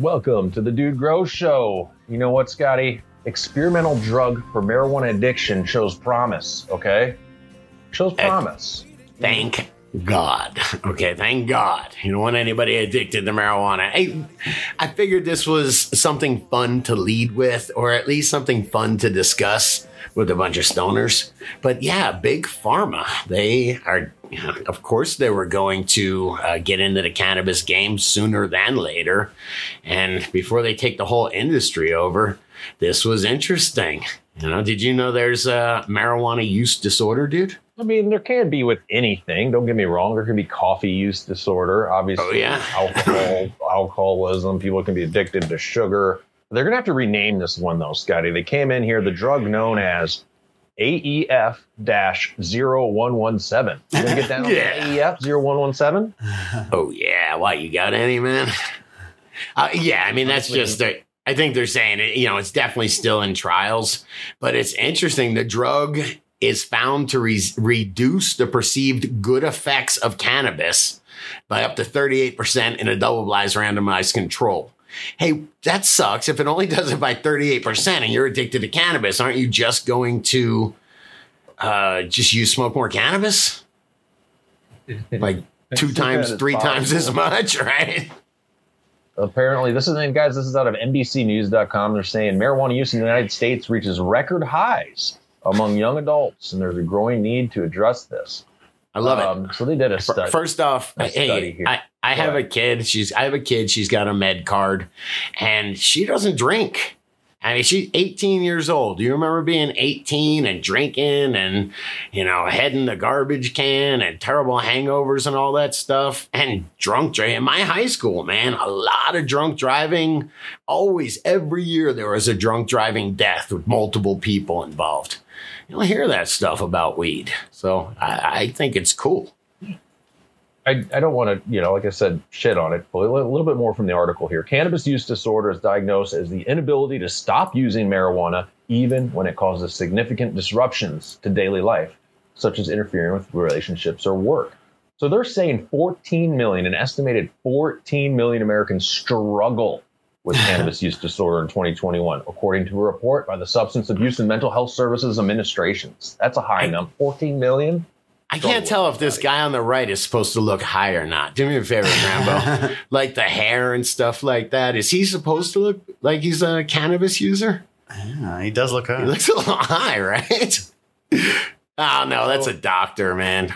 Welcome to the Dude Grows Show. You know what, Scotty? Experimental drug for marijuana addiction shows promise, okay? Shows promise. Thank God. Okay, thank God. You don't want anybody addicted to marijuana. Hey, I figured this was something fun to lead with, or at least something fun to discuss with a bunch of stoners. But yeah, big pharma. They are, of course, they were going to uh, get into the cannabis game sooner than later. And before they take the whole industry over, this was interesting. You know, did you know there's a marijuana use disorder, dude? I mean, there can be with anything. Don't get me wrong. There can be coffee use disorder, obviously. Oh, yeah. alcohol, alcoholism. People can be addicted to sugar. They're going to have to rename this one, though, Scotty. They came in here, the drug known as AEF 0117. You going to get down Yeah. AEF 0117? Oh yeah, why you got any man? Uh, yeah, I mean that's just the. I think they're saying it. You know, it's definitely still in trials, but it's interesting. The drug is found to re- reduce the perceived good effects of cannabis by up to thirty eight percent in a double-blind randomized control. Hey, that sucks. If it only does it by thirty eight percent, and you're addicted to cannabis, aren't you just going to uh, just use smoke more cannabis? Like two times, three times as much, right? Apparently, this is, and guys, this is out of NBCNews.com. They're saying marijuana use in the United States reaches record highs among young adults, and there's a growing need to address this. I love it. Um, so they did a study. First off, a study hey, here. I, I have a kid. She's I have a kid. She's got a med card, and she doesn't drink. I mean, she's 18 years old. Do you remember being 18 and drinking and, you know, heading the garbage can and terrible hangovers and all that stuff and drunk driving? In my high school, man, a lot of drunk driving. Always, every year, there was a drunk driving death with multiple people involved. You don't hear that stuff about weed. So I, I think it's cool. I, I don't want to, you know, like I said, shit on it. But a little bit more from the article here. Cannabis use disorder is diagnosed as the inability to stop using marijuana, even when it causes significant disruptions to daily life, such as interfering with relationships or work. So they're saying 14 million, an estimated 14 million Americans struggle with cannabis use disorder in 2021, according to a report by the Substance Abuse and Mental Health Services Administrations. That's a high number. 14 million? I can't tell if this guy on the right is supposed to look high or not. Do me a favor, Rambo. like the hair and stuff like that. Is he supposed to look like he's a cannabis user? Yeah, he does look high. He looks a little high, right? oh no, that's a doctor, man.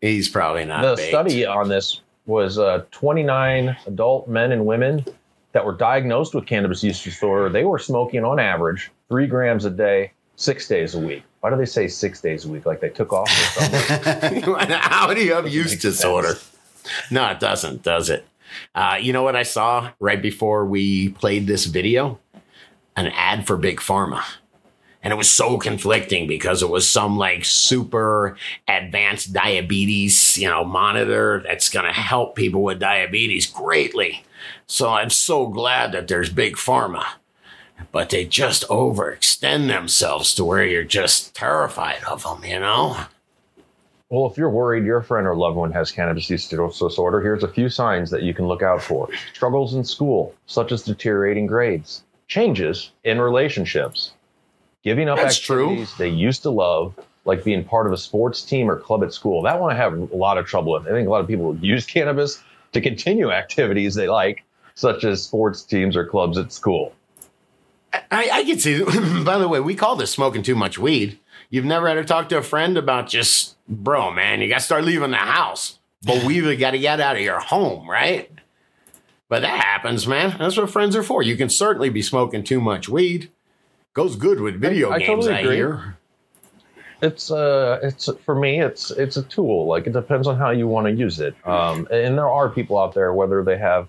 He's probably not. the baked. study on this was uh, 29 adult men and women that were diagnosed with cannabis use disorder. They were smoking on average three grams a day, six days a week. Why do they say six days a week? Like they took off or something? How do you have use disorder? No, it doesn't, does it? Uh, you know what I saw right before we played this video? An ad for Big Pharma. And it was so conflicting because it was some like super advanced diabetes, you know, monitor that's going to help people with diabetes greatly. So I'm so glad that there's Big Pharma. But they just overextend themselves to where you're just terrified of them, you know? well, if you're worried your friend or loved one has cannabis use disorder, here's a few signs that you can look out for. Struggles in school, such as deteriorating grades, changes in relationships, giving up That's true. activities they used to love, like being part of a sports team or club at school. That one I have a lot of trouble with. I think a lot of people use cannabis to continue activities they like, such as sports teams or clubs at school. I, I can see. By the way, we call this smoking too much weed. You've never had to talk to a friend about just, bro, man, you got to start leaving the house. But we've got to get out of your home, right? But that happens, man. That's what friends are for. You can certainly be smoking too much weed. Goes good with video I games, totally I agree. hear. It's uh, it's for me, it's it's a tool. Like it depends on how you want to use it. Um, and there are people out there, whether they have,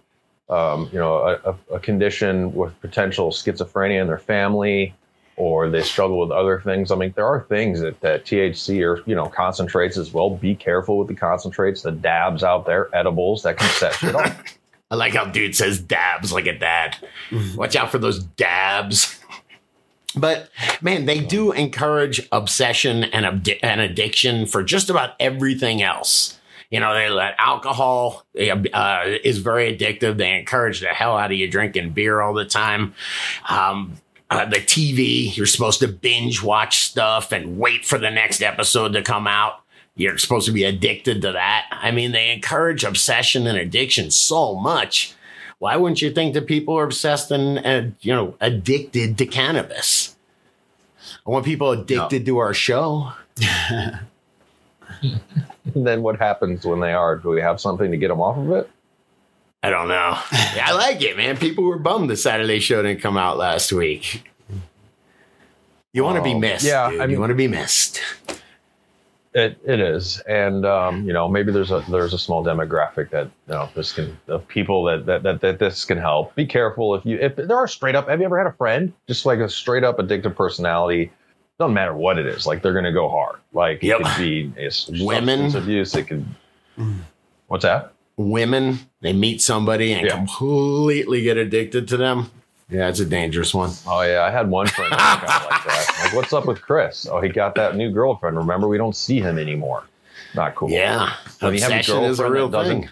um, you know, a, a, condition with potential schizophrenia in their family, or they struggle with other things. I mean, there are things that, that THC or you know concentrates as well. Be careful with the concentrates, the dabs out there, edibles that can set shit off. I like how dude says dabs like a dad. Watch out for those dabs. But man, they do encourage obsession and, and addiction for just about everything else. You know, they let alcohol uh, is very addictive. They encourage the hell out of you drinking beer all the time. Um, uh, the TV, you're supposed to binge watch stuff and wait for the next episode to come out. You're supposed to be addicted to that. I mean, they encourage obsession and addiction so much. Why wouldn't you think that people are obsessed and, and you know addicted to cannabis? I want people addicted no. to our show. then what happens when they are? Do we have something to get them off of it? I don't know. I like it, man. People were bummed the Saturday show didn't come out last week. You want to be missed. Yeah, dude. I mean, you want to be missed. It it is, and um, you know maybe there's a there's a small demographic that you know this can of people that, that that that this can help. Be careful if you if there are straight up. Have you ever had a friend just like a straight up addictive personality? Doesn't matter what it is. Like they're going to go hard. Like yep. it could be it's women abuse. It could. Mm. What's that? Women they meet somebody and yeah. completely get addicted to them. Yeah, it's a dangerous one. Oh yeah, I had one friend like that. Like, what's up with Chris? Oh, he got that new girlfriend. Remember, we don't see him anymore. Not cool. Yeah, when obsession is a real thing.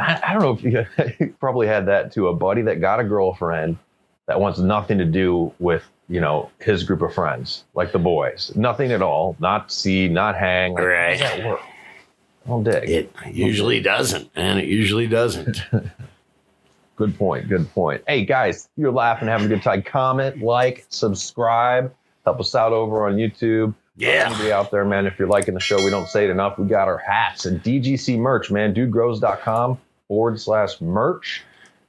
I, I, don't know if you, you probably had that to a buddy that got a girlfriend that wants nothing to do with you know his group of friends, like the boys. Nothing at all. Not see, not hang. Like, right. How does that work? All day. It usually doesn't, and it usually doesn't. Good point. Good point. Hey guys, you're laughing, having a good time. Comment, like, subscribe, help us out over on YouTube. Yeah. Anybody out there, man, if you're liking the show, we don't say it enough. We got our hats and DGC merch, man. Dudegrows.com forward slash merch.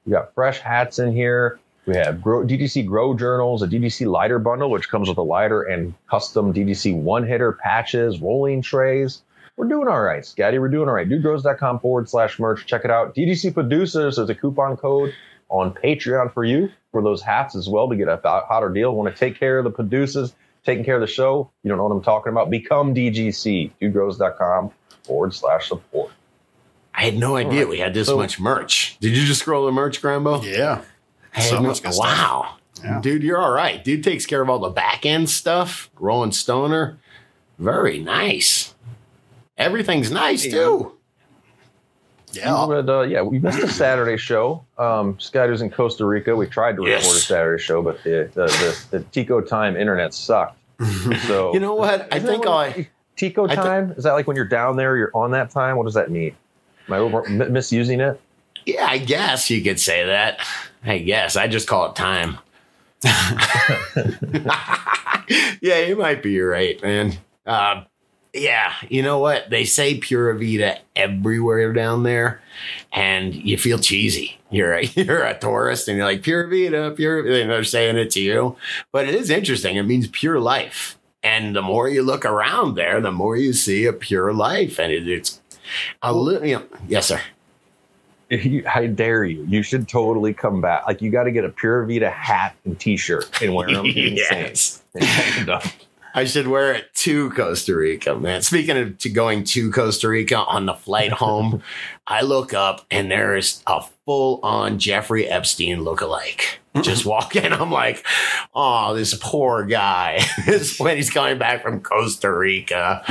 We got fresh hats in here. We have grow, DGC Grow Journals, a DGC lighter bundle, which comes with a lighter and custom DGC one hitter patches, rolling trays we're doing all right, Scotty. We're doing all right. Dudegrows.com forward slash merch. Check it out. DGC Producers, there's a coupon code on Patreon for you for those hats as well to get a hotter deal. Want to take care of the producers, taking care of the show? You don't know what I'm talking about? Become DGC. Dudegrows.com forward slash support. I had no idea right. we had this so, much merch. Did you just scroll the merch, Grambo? Yeah. So no, wow. Yeah. Dude, you're all right. Dude takes care of all the back end stuff. Rolling Stoner. Very nice. Everything's nice too. Yeah, but, uh, yeah, we missed a Saturday show. Um, Scott was in Costa Rica. We tried to yes. record a Saturday show, but the the, the, the Tico Time internet sucked. So you know what? I think I Tico Time th- is that like when you're down there, you're on that time. What does that mean? Am I over, m- misusing it? Yeah, I guess you could say that. I guess I just call it time. yeah, you might be right, man. Uh, yeah, you know what? They say Pura Vida everywhere down there, and you feel cheesy. You're a, you're a tourist, and you're like Pura Vida, Pura Vida. And they're saying it to you, but it is interesting. It means pure life, and the more you look around there, the more you see a pure life, and it, it's a little. You know, yes, sir. I dare you. You should totally come back. Like you got to get a Pura Vida hat and T-shirt and wear them. yes. I should wear it to Costa Rica, man. Speaking of to going to Costa Rica on the flight home, I look up and there is a full on Jeffrey Epstein look-alike just walking. I'm like, oh, this poor guy. this when he's coming back from Costa Rica.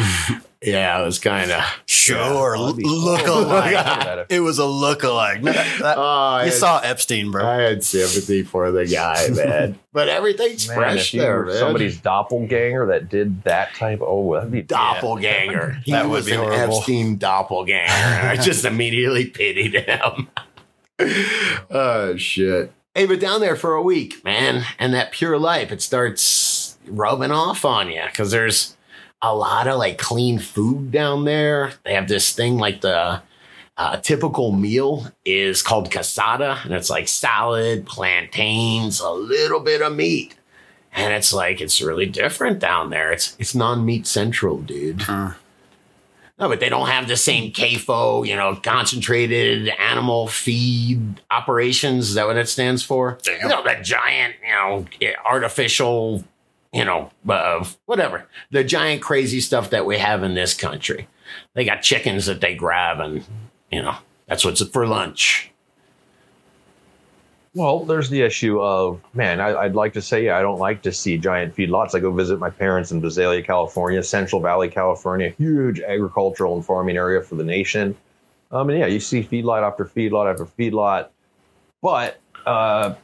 Yeah, it was kind of sure yeah, look alike. it was a look alike. oh, you saw Epstein, bro. I had sympathy for the guy, man. but everything's man, fresh there, man. Somebody's doppelganger that did that type. Oh, that'd be doppelganger. he was an horrible. Epstein doppelganger. I just immediately pitied him. oh shit. Hey, but down there for a week, man, and that pure life, it starts rubbing off on you because there's a lot of like clean food down there. They have this thing like the uh, typical meal is called casada, and it's like salad, plantains, a little bit of meat. And it's like it's really different down there. It's it's non-meat central, dude. Uh. No, but they don't have the same CAFO, you know, concentrated animal feed operations. Is that what it stands for? Damn. You know, the giant, you know, artificial you know, uh, whatever. The giant crazy stuff that we have in this country. They got chickens that they grab and, you know, that's what's for lunch. Well, there's the issue of man. I, would like to say I don't like to see giant feedlots. I go visit my parents in Visalia, California, Central Valley, California, huge agricultural and farming area for the nation. Um, and yeah, you see feedlot after feedlot after feedlot. But uh,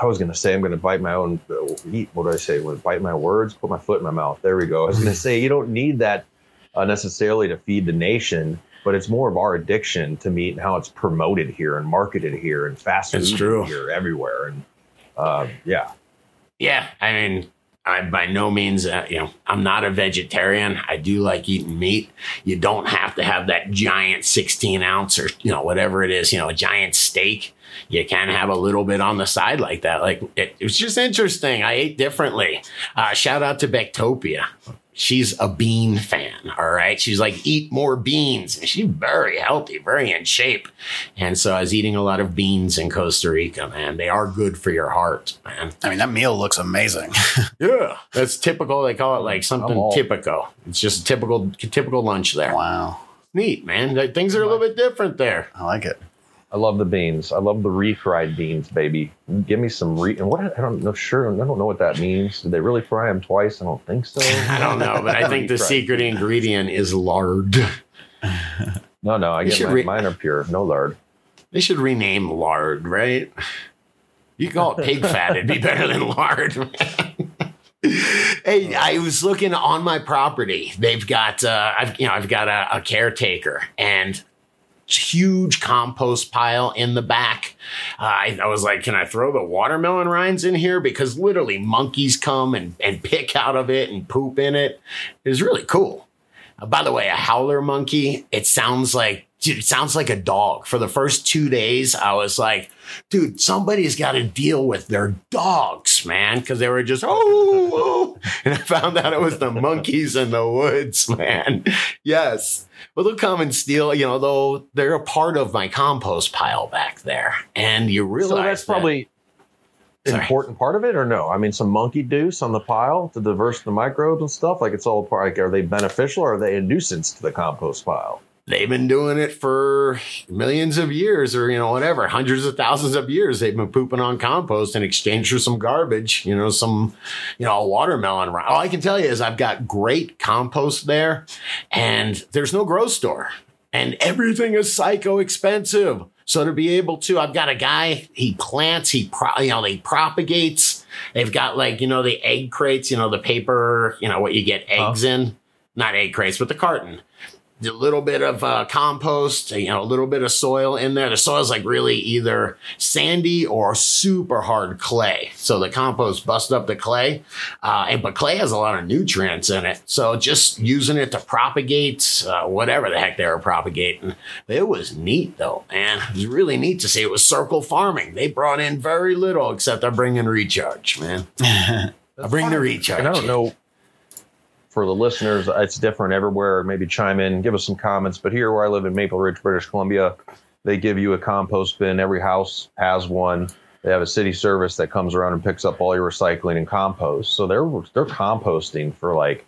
I was going to say I'm going to bite my own. Uh, eat. What do I say? Bite my words. Put my foot in my mouth. There we go. I was going to say you don't need that uh, necessarily to feed the nation but it's more of our addiction to meat and how it's promoted here and marketed here and fast food here everywhere. And uh, yeah, yeah. I mean, I by no means, uh, you know, I'm not a vegetarian. I do like eating meat. You don't have to have that giant 16 ounce or you know whatever it is, you know, a giant steak. You can have a little bit on the side like that. Like it, it was just interesting. I ate differently. Uh, shout out to Bectopia she's a bean fan. All right. She's like, eat more beans. And she's very healthy, very in shape. And so I was eating a lot of beans in Costa Rica, man. They are good for your heart, man. I mean, that meal looks amazing. yeah. That's typical. They call it like something typical. It's just a typical, typical lunch there. Wow. Neat, man. Things are a little bit different there. I like it. I love the beans. I love the refried beans, baby. Give me some re. And what I don't know. Sure, I don't know what that means. Did they really fry them twice? I don't think so. I don't know, but I think the secret ingredient is lard. No, no. I get my, re- mine are pure, no lard. They should rename lard, right? You call it pig fat; it'd be better than lard. hey, I was looking on my property. They've got, uh, I've, you know, I've got a, a caretaker, and huge compost pile in the back. Uh, I, I, was like, can I throw the watermelon rinds in here? Because literally monkeys come and, and pick out of it and poop in it. It was really cool. Uh, by the way, a howler monkey, it sounds like, dude, it sounds like a dog. For the first two days, I was like, dude, somebody's got to deal with their dogs, man, because they were just, oh, oh, and I found out it was the monkeys in the woods, man. Yes. Well, they'll come and steal, you know, though they're a part of my compost pile back there. And you realize so that's that, probably important part of it or no? I mean, some monkey deuce on the pile to diverse the microbes and stuff. Like it's all part. Like, are they beneficial or are they a nuisance to the compost pile? They've been doing it for millions of years or you know whatever hundreds of thousands of years. They've been pooping on compost in exchange for some garbage you know some you know a watermelon all i can tell you is i've got great compost there and there's no grocery store and everything is psycho expensive. So to be able to i've got a guy he plants he pro, you know he propagates. They've got like you know the egg crates you know the paper you know what you get eggs huh? in. Not egg crates but the carton a little bit of uh, compost, you know, a little bit of soil in there. The soil is like really either sandy or super hard clay. So the compost busts up the clay, uh, and but clay has a lot of nutrients in it. So just using it to propagate uh, whatever the heck they were propagating, it was neat though, man. It was really neat to see. It was circle farming. They brought in very little, except they're bringing recharge, man. I bring the recharge. And I don't know for the listeners, it's different everywhere. Maybe chime in, give us some comments. But here where I live in Maple Ridge, British Columbia, they give you a compost bin. Every house has one. They have a city service that comes around and picks up all your recycling and compost. So they're they're composting for like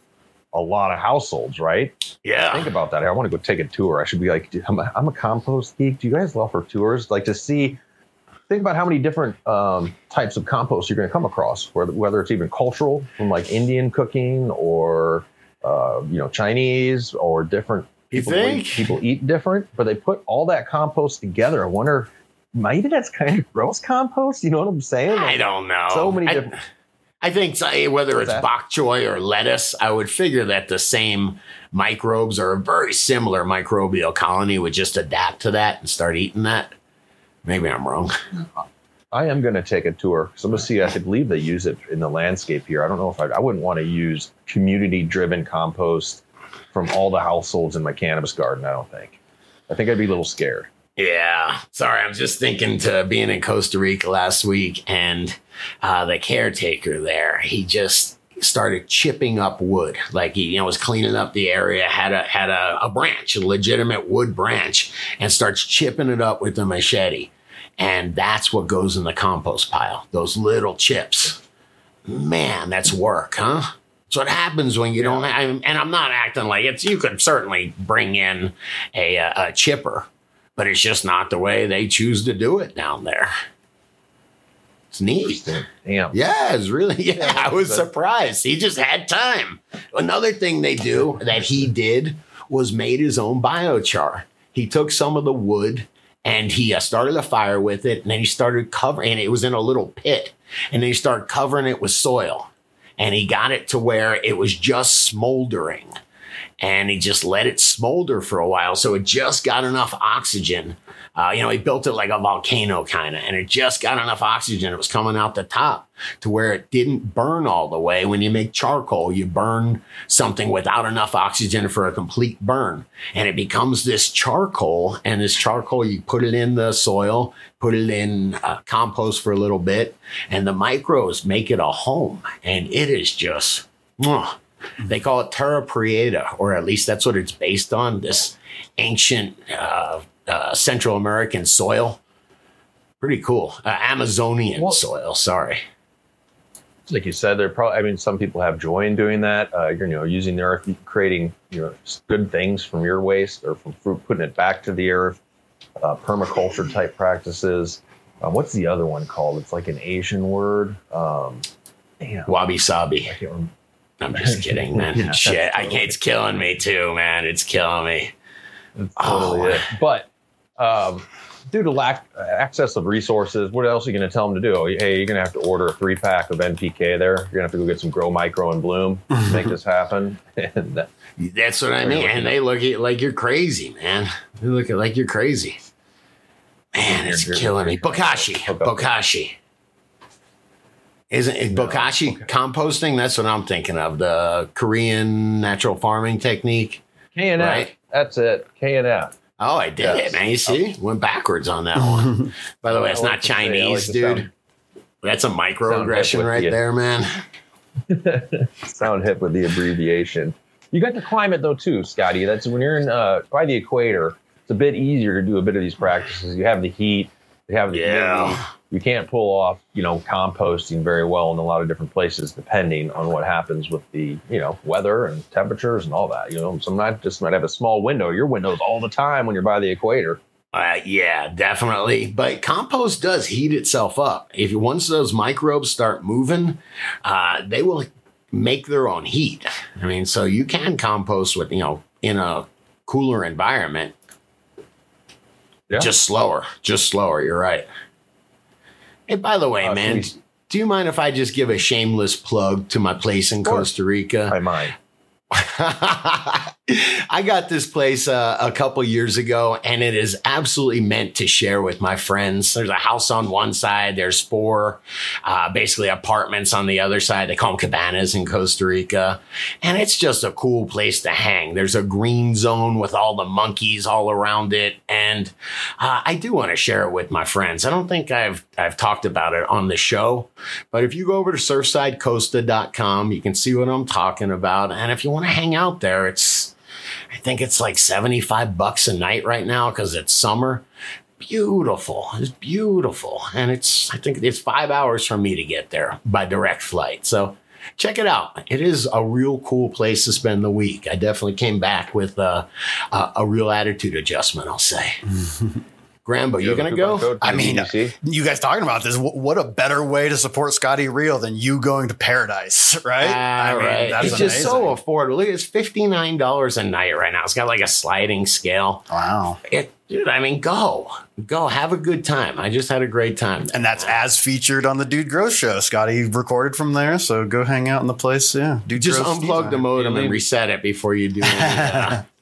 a lot of households, right? Yeah. Think about that. I want to go take a tour. I should be like, I'm a, I'm a compost geek. Do you guys offer tours? Like to see think about how many different um, types of compost you're going to come across, whether, whether it's even cultural, from like Indian cooking or uh, you know Chinese or different people. people eat different, but they put all that compost together. I wonder, maybe that's kind of gross compost. You know what I'm saying? Like, I don't know. So many I, different. I think whether What's it's that? bok choy or lettuce, I would figure that the same microbes or a very similar microbial colony would just adapt to that and start eating that. Maybe I'm wrong. I am going to take a tour because I'm going to see. I believe they use it in the landscape here. I don't know if I, I wouldn't want to use community-driven compost from all the households in my cannabis garden. I don't think. I think I'd be a little scared. Yeah, sorry. I'm just thinking to being in Costa Rica last week, and uh, the caretaker there, he just started chipping up wood. Like he, you know, was cleaning up the area, had a had a, a branch, a legitimate wood branch, and starts chipping it up with a machete. And that's what goes in the compost pile. Those little chips. Man, that's work, huh? So it happens when you yeah. don't have, and I'm not acting like it's, you could certainly bring in a, a, a chipper, but it's just not the way they choose to do it down there. It's neat. Damn. Yeah, it's really, yeah, I was surprised. He just had time. Another thing they do that he did was made his own biochar. He took some of the wood and he uh, started a fire with it and then he started covering and it was in a little pit and then he started covering it with soil and he got it to where it was just smoldering and he just let it smolder for a while so it just got enough oxygen uh, you know, he built it like a volcano kind of, and it just got enough oxygen. It was coming out the top to where it didn't burn all the way. When you make charcoal, you burn something without enough oxygen for a complete burn, and it becomes this charcoal. And this charcoal, you put it in the soil, put it in uh, compost for a little bit, and the microbes make it a home. And it is just, mwah. They call it terra preta, or at least that's what it's based on. This ancient uh, uh, Central American soil. Pretty cool. Uh, Amazonian well, soil. Sorry. Like you said, there probably. I mean, some people have joy in doing that. Uh, you're, you know, using the earth, creating you know good things from your waste or from fruit, putting it back to the earth. Uh, permaculture type practices. Um, what's the other one called? It's like an Asian word. Um, Wabi sabi. I'm just kidding, man. yeah, Shit, I can't. It's killing me too, man. It's killing me. That's totally oh. it. But um, due to lack access of resources, what else are you going to tell them to do? Hey, you're going to have to order a three pack of NPK. There, you're going to have to go get some Grow Micro and Bloom to make this happen. and that's what I mean. And they look at like you're crazy, man. They look at like you're crazy. Man, it's killing me. Bokashi, Bokashi. Isn't it no, Bokashi okay. composting? That's what I'm thinking of. The Korean natural farming technique. KNF. That's it. KNF. Oh, I did yes. it, man. You see, went backwards on that one. By the way, it's not Chinese, like dude. Sound, That's a microaggression right the, there, man. sound hip with the abbreviation. You got the climate though too, Scotty. That's when you're in uh, by the equator. It's a bit easier to do a bit of these practices. You have the heat. You have the yeah. Humidity you can't pull off, you know, composting very well in a lot of different places, depending on what happens with the, you know, weather and temperatures and all that. You know, some might just might have a small window. Your window's all the time when you're by the equator. Uh, yeah, definitely. But compost does heat itself up. If you, once those microbes start moving, uh, they will make their own heat. I mean, so you can compost with you know in a cooler environment. Yeah. Just slower, just slower. You're right. Hey, by the way, uh, man, please. do you mind if I just give a shameless plug to my place in Costa Rica? I mind. I got this place uh, a couple years ago, and it is absolutely meant to share with my friends. There's a house on one side, there's four uh, basically apartments on the other side. They call them cabanas in Costa Rica, and it's just a cool place to hang. There's a green zone with all the monkeys all around it, and uh, I do want to share it with my friends. I don't think I've I've talked about it on the show, but if you go over to surfsidecosta.com, you can see what I'm talking about, and if you want to hang out there, it's I think it's like 75 bucks a night right now because it's summer. Beautiful. It's beautiful. And it's, I think it's five hours from me to get there by direct flight. So check it out. It is a real cool place to spend the week. I definitely came back with a, a, a real attitude adjustment, I'll say. Grambo, you, you gonna go? I mean, you guys talking about this? What a better way to support Scotty Real than you going to paradise, right? Uh, I mean, right. That's it's amazing. just so affordable. Look, it's fifty nine dollars a night right now. It's got like a sliding scale. Wow, it, dude. I mean, go, go, have a good time. I just had a great time, and that's as featured on the Dude Grows show. Scotty recorded from there, so go hang out in the place. Yeah, Dude, just unplug the modem and reset it before you do. Any,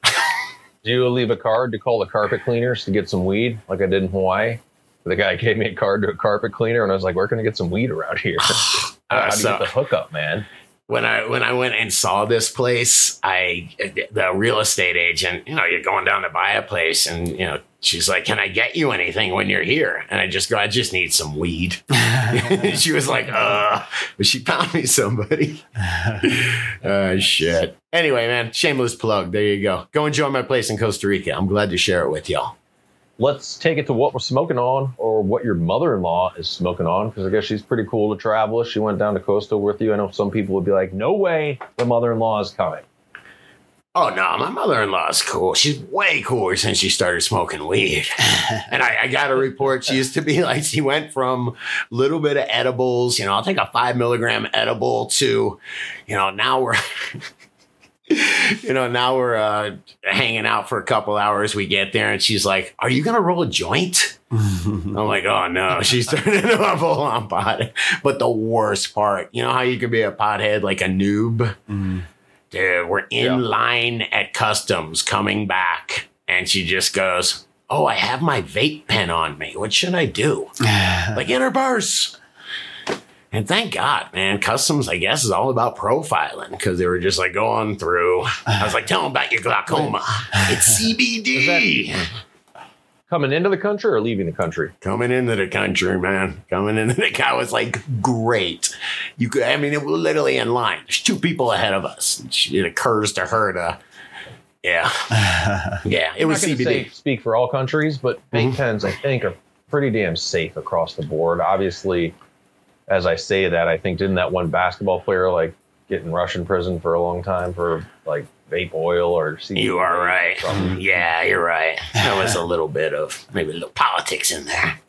Do you leave a card to call the carpet cleaners to get some weed, like I did in Hawaii? The guy gave me a card to a carpet cleaner, and I was like, "Where can I get some weed around here? How do you get the hookup, man?" When I when I went and saw this place, I the real estate agent, you know, you're going down to buy a place, and you know, she's like, "Can I get you anything when you're here?" And I just go, "I just need some weed." she was like, "Uh," but she found me somebody. oh shit. Anyway, man, shameless plug. There you go. Go enjoy my place in Costa Rica. I'm glad to share it with y'all let's take it to what we're smoking on or what your mother-in-law is smoking on because i guess she's pretty cool to travel she went down to costa with you i know some people would be like no way the mother-in-law is coming Oh no, my mother-in-law is cool. She's way cooler since she started smoking weed. and I, I, got a report. She used to be like she went from a little bit of edibles, you know, I'll take a five milligram edible to, you know, now we're you know, now we're uh, hanging out for a couple hours. We get there and she's like, Are you gonna roll a joint? I'm like, oh no, she's turning into a full on pot. But the worst part, you know how you can be a pothead like a noob? Mm. Dude, we're in yeah. line at customs coming back, and she just goes, Oh, I have my vape pen on me. What should I do? like in her purse. And thank God, man, customs, I guess, is all about profiling because they were just like going through. I was like, tell them about your glaucoma. It's CBD coming into the country or leaving the country? Coming into the country, man. Coming into the guy was like great. You could, I mean, it was literally in line. There's two people ahead of us. It occurs to her to, yeah, yeah. It was CBD. Say, speak for all countries, but vape mm-hmm. pens, I think, are pretty damn safe across the board. Obviously, as I say that, I think didn't that one basketball player like get in Russian prison for a long time for like vape oil or You are right. Yeah, you're right. There was a little bit of maybe a little politics in there.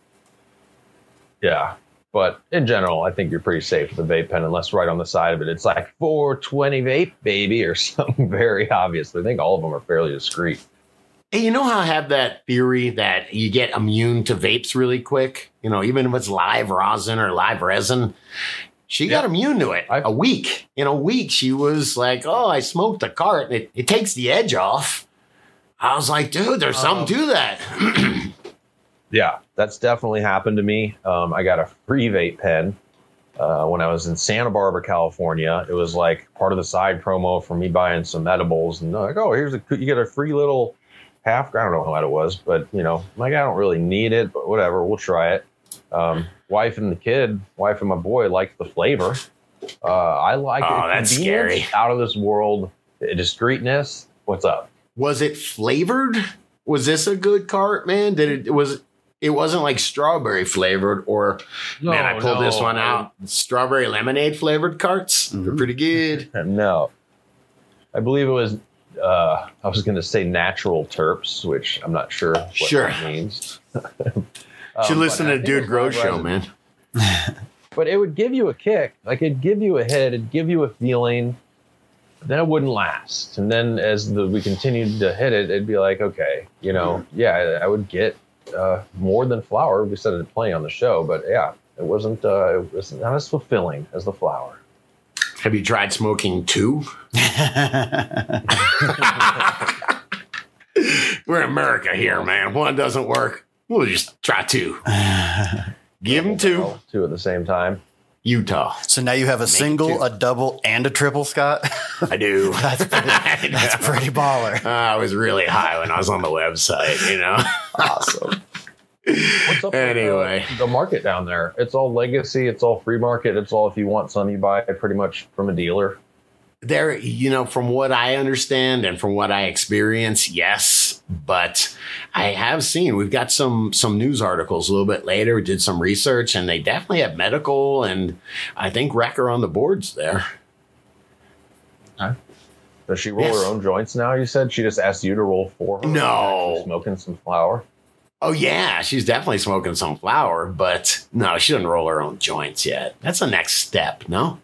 Yeah. But in general, I think you're pretty safe with a vape pen, unless right on the side of it, it's like 420 vape, baby, or something very obvious. I think all of them are fairly discreet. Hey, you know how I have that theory that you get immune to vapes really quick? You know, even if it's live rosin or live resin, she got immune to it. A week. In a week, she was like, "Oh, I smoked a cart. It, it takes the edge off." I was like, "Dude, there's something to that." yeah, that's definitely happened to me. Um, I got a free vape pen uh, when I was in Santa Barbara, California. It was like part of the side promo for me buying some edibles, and like, "Oh, here's a you get a free little half." I don't know what it was, but you know, like I don't really need it, but whatever, we'll try it. Um, wife and the kid, wife and my boy liked the flavor. Uh, I like oh, it. that's scary. Out of this world, discreetness. What's up? Was it flavored? Was this a good cart, man? Did it was it wasn't like strawberry flavored or no, man, I pulled no. this one out. Strawberry lemonade flavored carts. Mm-hmm. They're pretty good. no. I believe it was uh, I was going to say natural terps, which I'm not sure what sure. that means. Um, Should listen to Dude Grows show, man. but it would give you a kick. Like it'd give you a hit. It'd give you a feeling. Then it wouldn't last. And then as the, we continued to hit it, it'd be like, okay, you know, yeah, I would get uh, more than flower. We said it plenty on the show, but yeah, it wasn't. Uh, it was not as fulfilling as the flower. Have you tried smoking two? We're in America here, man. One doesn't work. We'll just try two. Give them two. Two at the same time. Utah. So now you have a Make single, a double, and a triple, Scott. I do. that's pretty, that's pretty baller. Uh, I was really high when I was on the website. You know, awesome. What's up anyway, with, uh, the market down there? It's all legacy. It's all free market. It's all if you want some, you buy it pretty much from a dealer there, you know, from what I understand and from what I experience, yes. But I have seen we've got some some news articles a little bit later. We did some research, and they definitely have medical and I think Wrecker on the boards there. Huh? Does she roll yes. her own joints now? You said she just asked you to roll for her. No, smoking some flower. Oh yeah, she's definitely smoking some flower, but no, she doesn't roll her own joints yet. That's the next step. No.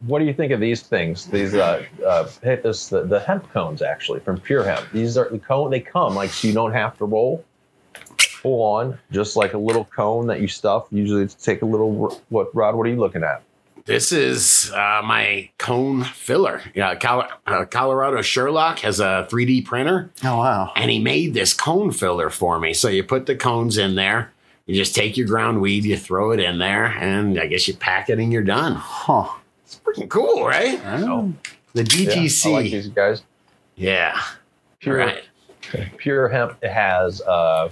What, do you think of these things? These uh, uh, this, the, the hemp cones actually from Pure Hemp. These are the cone. They come like so you don't have to roll full on, just like a little cone that you stuff. Usually, take a little. What Rod? What are you looking at? This is uh, my cone filler. Yeah, Col- uh, Colorado Sherlock has a 3D printer. Oh wow! And he made this cone filler for me. So you put the cones in there. You just take your ground weed, you throw it in there, and I guess you pack it and you're done. Huh. It's freaking cool, right? Oh. The DTC. Yeah, I like these guys. Yeah. Pure, right. Pure hemp has uh,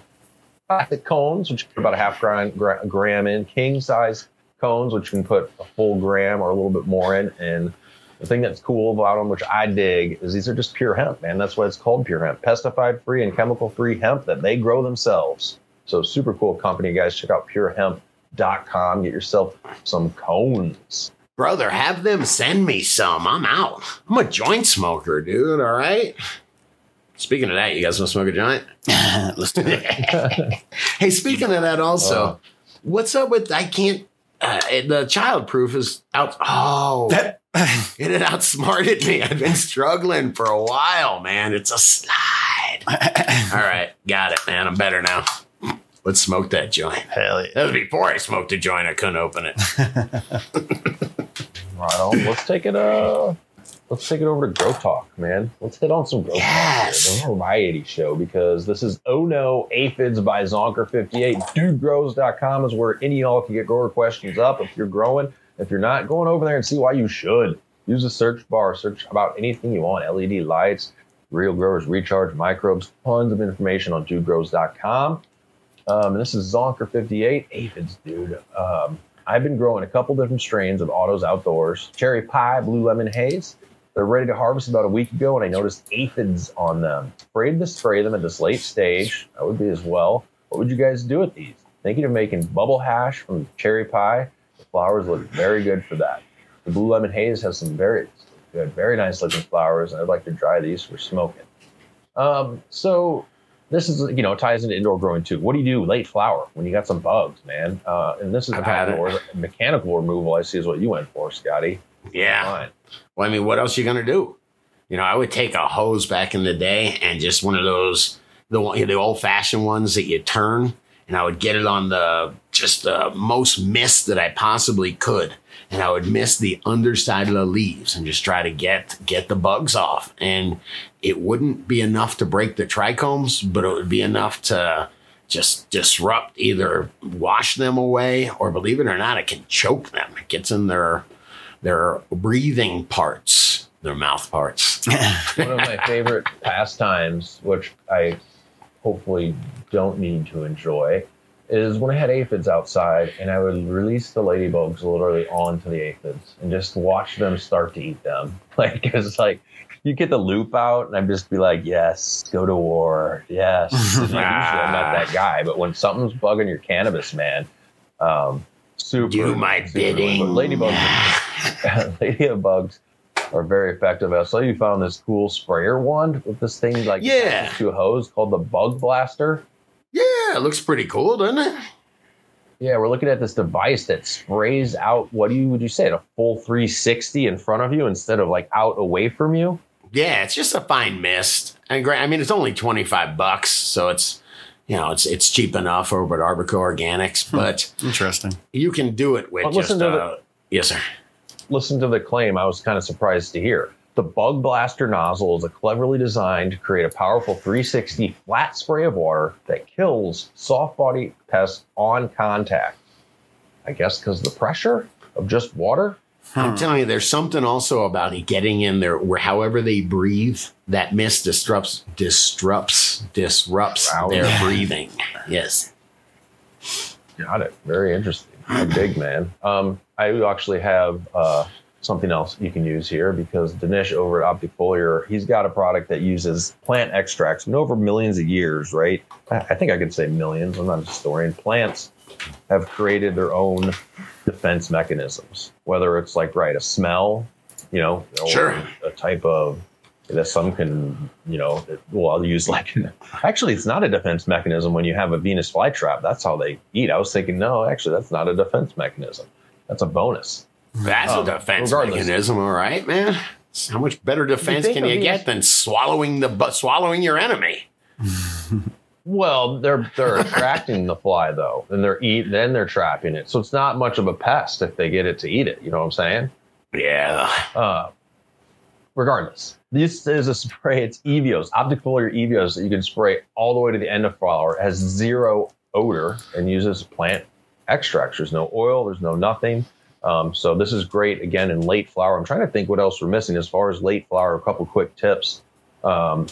plastic cones, which are about a half gram, gram in, king size cones, which you can put a full gram or a little bit more in. And the thing that's cool about them, which I dig, is these are just pure hemp, man. That's why it's called pure hemp. Pesticide free and chemical free hemp that they grow themselves. So super cool company, guys. Check out purehemp.com. Get yourself some cones. Brother, have them send me some. I'm out. I'm a joint smoker, dude. All right. Speaking of that, you guys want to smoke a joint? Let's do it. Hey, speaking of that, also, Uh. what's up with I can't? Uh, the child proof is out. Oh, That- it had outsmarted me. I've been struggling for a while, man. It's a slide. All right, got it, man. I'm better now. Let's smoke that joint. Hell yeah. That was before I smoked a joint. I couldn't open it. Right on. Let's take it. Uh, let's take it over to Grow Talk, man. Let's hit on some Grow Yes. Talk. A variety show because this is Oh No Aphids by Zonker58. DudeGrows.com is where any of y'all can get grower questions up. If you're growing, if you're not, going over there and see why you should. Use the search bar, search about anything you want LED lights, real growers, recharge microbes, tons of information on DudeGrows.com. Um, and this is Zonker58 aphids, dude. Um, I've been growing a couple different strains of Autos Outdoors, cherry pie, blue lemon haze. They're ready to harvest about a week ago, and I noticed aphids on them. Afraid to spray them at this late stage. I would be as well. What would you guys do with these? Thinking of making bubble hash from cherry pie. The flowers look very good for that. The blue lemon haze has some very good, very nice looking flowers, and I'd like to dry these for smoking. Um, so this is you know ties into indoor growing too. What do you do late flower when you got some bugs, man? Uh, and this is I've had Mechanical removal, I see, is what you went for, Scotty. Yeah. Fine. Well, I mean, what else are you gonna do? You know, I would take a hose back in the day and just one of those the the old fashioned ones that you turn, and I would get it on the just the most mist that I possibly could, and I would mist the underside of the leaves and just try to get get the bugs off. And it wouldn't be enough to break the trichomes, but it would be enough to just disrupt either wash them away or believe it or not, it can choke them. It gets in their their breathing parts, their mouth parts. One of my favorite pastimes, which I hopefully don't need to enjoy, is when I had aphids outside and I would release the ladybugs literally onto the aphids and just watch them start to eat them. Like, it's like you get the loupe out and I'd just be like, yes, go to war. Yes. Usually I'm not that guy, but when something's bugging your cannabis, man, um, super. Do my bidding. Ladybugs, ladybugs are very effective. I saw you found this cool sprayer wand with this thing like Yeah. attached to a hose called the Bug Blaster. Yeah, it looks pretty cool, doesn't it? Yeah, we're looking at this device that sprays out. What do you would you say? A full 360 in front of you instead of like out away from you. Yeah, it's just a fine mist. And gra- I mean, it's only 25 bucks, so it's, you know, it's it's cheap enough over at Arbico Organics, but Interesting. you can do it with Well, just listen to uh, yes, sir. Listen to the claim. I was kind of surprised to hear. The Bug Blaster nozzle is a cleverly designed to create a powerful 360 flat spray of water that kills soft body pests on contact. I guess because the pressure of just water. I'm hmm. telling you, there's something also about it getting in there where however they breathe, that mist disrupts disrupts disrupts Wow. their breathing. Yes. Got it. Very interesting. I dig, man. Um, I actually have uh, something else you can use here because Dinesh over at Optic Foliar, he's got a product that uses plant extracts. And over millions of years, right? I think I could say millions. I'm not a historian. Plants have created their own defense mechanisms, whether it's like, right, a smell, you know, or Sure. a type of that some can, you know, well, I'll use like, actually, it's not a defense mechanism when you have a Venus flytrap. That's how they eat. I was thinking, no, actually, that's not a defense mechanism. That's a bonus. That's Um, a defense regardless. mechanism, all right, man. How much better defense think can you these- get than swallowing the bu- swallowing your enemy? Well, they're they're attracting the fly though, and they're eat then they're trapping it. So it's not much of a pest if they get it to eat it. You know what I'm saying? Yeah. Uh, regardless, this is a spray. It's Evios, optic foliar Evios that you can spray all the way to the end of flower. It has zero odor and uses plant extracts. There's no oil. There's no nothing. Um, so this is great again in late flower. I'm trying to think what else we're missing as far as late flower. A couple quick tips. Um,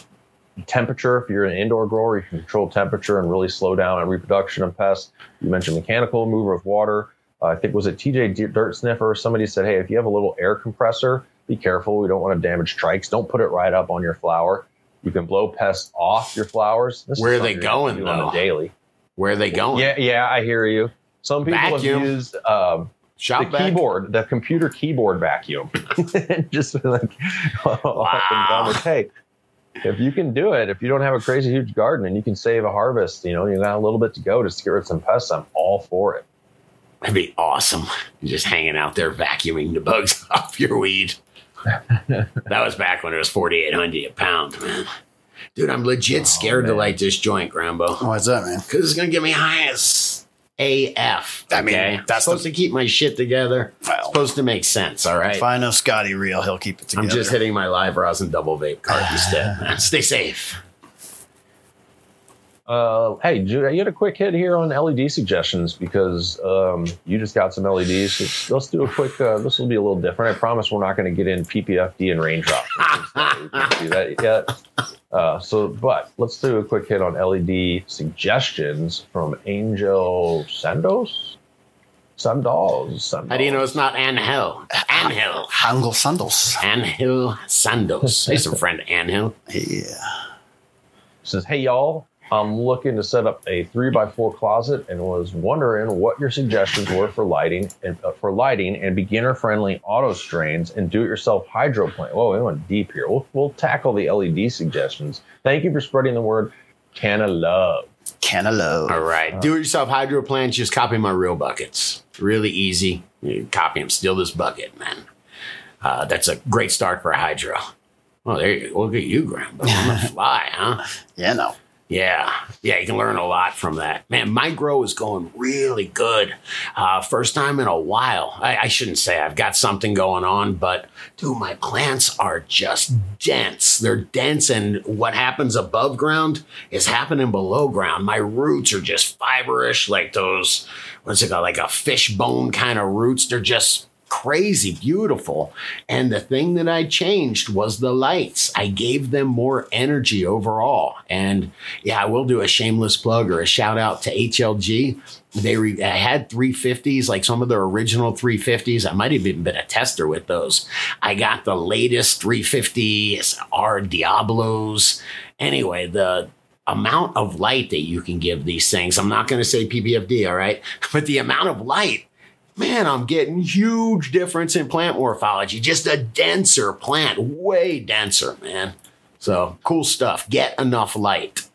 temperature. If you're an indoor grower, you can control temperature and really slow down on reproduction of pests. You mentioned mechanical remover of water. Uh, I think was it TJ Dirt Sniffer. Somebody said, hey, if you have a little air compressor, be careful. We don't want to damage trikes. Don't put it right up on your flower. You can blow pests off your flowers. This Where are they gonna on a daily? Where are they going? Yeah, yeah, I hear you. Some people Vacuum. have used um, Shop the vac. keyboard, the computer keyboard vacuum. Just like Wow. wow. hey, if you can do it, if you don't have a crazy huge garden and you can save a harvest, you know, you got a little bit to go just to get rid of some pests. I'm all for it. That'd be awesome. Just hanging out there vacuuming the bugs off your weed. That was back when it was 4800 a pound, man. Dude, I'm legit oh, scared to light this joint, Grambo. Oh, what's up, man? Because it's going to get me high as AF. I mean, okay? that's supposed to keep my shit together. Well, supposed to make sense, all right? if I know Scotty real, he'll keep it together. I'm just hitting my live rosin double vape card instead. man. Stay safe. Uh, hey, you had a quick hit here on LED suggestions because um, you just got some LEDs. Let's, let's do a quick. Uh, this will be a little different. I promise we're not going to get in PPFD and raindrops. we can't do that yet. Uh, so, but let's do a quick hit on LED suggestions from Angel Sandos. Sandos. Sandos. How do you know it's not Angel? Angel. Hangul sandals. Angel Sandos. Hey, some friend Angel. Yeah. says, "Hey y'all, I'm looking to set up a three by four closet and was wondering what your suggestions were for lighting and uh, for lighting and beginner friendly auto strains and do it yourself hydro plant. Whoa, we went deep here. We'll, we'll tackle the LED suggestions. Thank you for spreading the word. Can of love. Cantaloupe. All right. Do it yourself hydro plants. Just copy my real buckets. Really easy. You copy them. Steal this bucket, man. Uh, that's a great start for a hydro. Oh, there you go. Look at you, Grandpa. I'm a fly, huh? Yeah, no. Yeah, yeah, you can learn a lot from that. Man, my grow is going really good. Uh, first time in a while. I, I shouldn't say I've got something going on, but dude, my plants are just dense. They're dense, and what happens above ground is happening below ground. My roots are just fiberish, like those, what's it called, like a fish bone kind of roots. They're just crazy beautiful. And the thing that I changed was the lights. I gave them more energy overall. And yeah, I will do a shameless plug or a shout out to HLG. They re- I had 350s, like some of their original 350s. I might have even been a tester with those. I got the latest 350s, R Diablos. Anyway, the amount of light that you can give these things, I'm not going to say PPFD, all right? But the amount of light man, I'm getting huge difference in plant morphology. Just a denser plant, way denser, man. So cool stuff. Get enough light.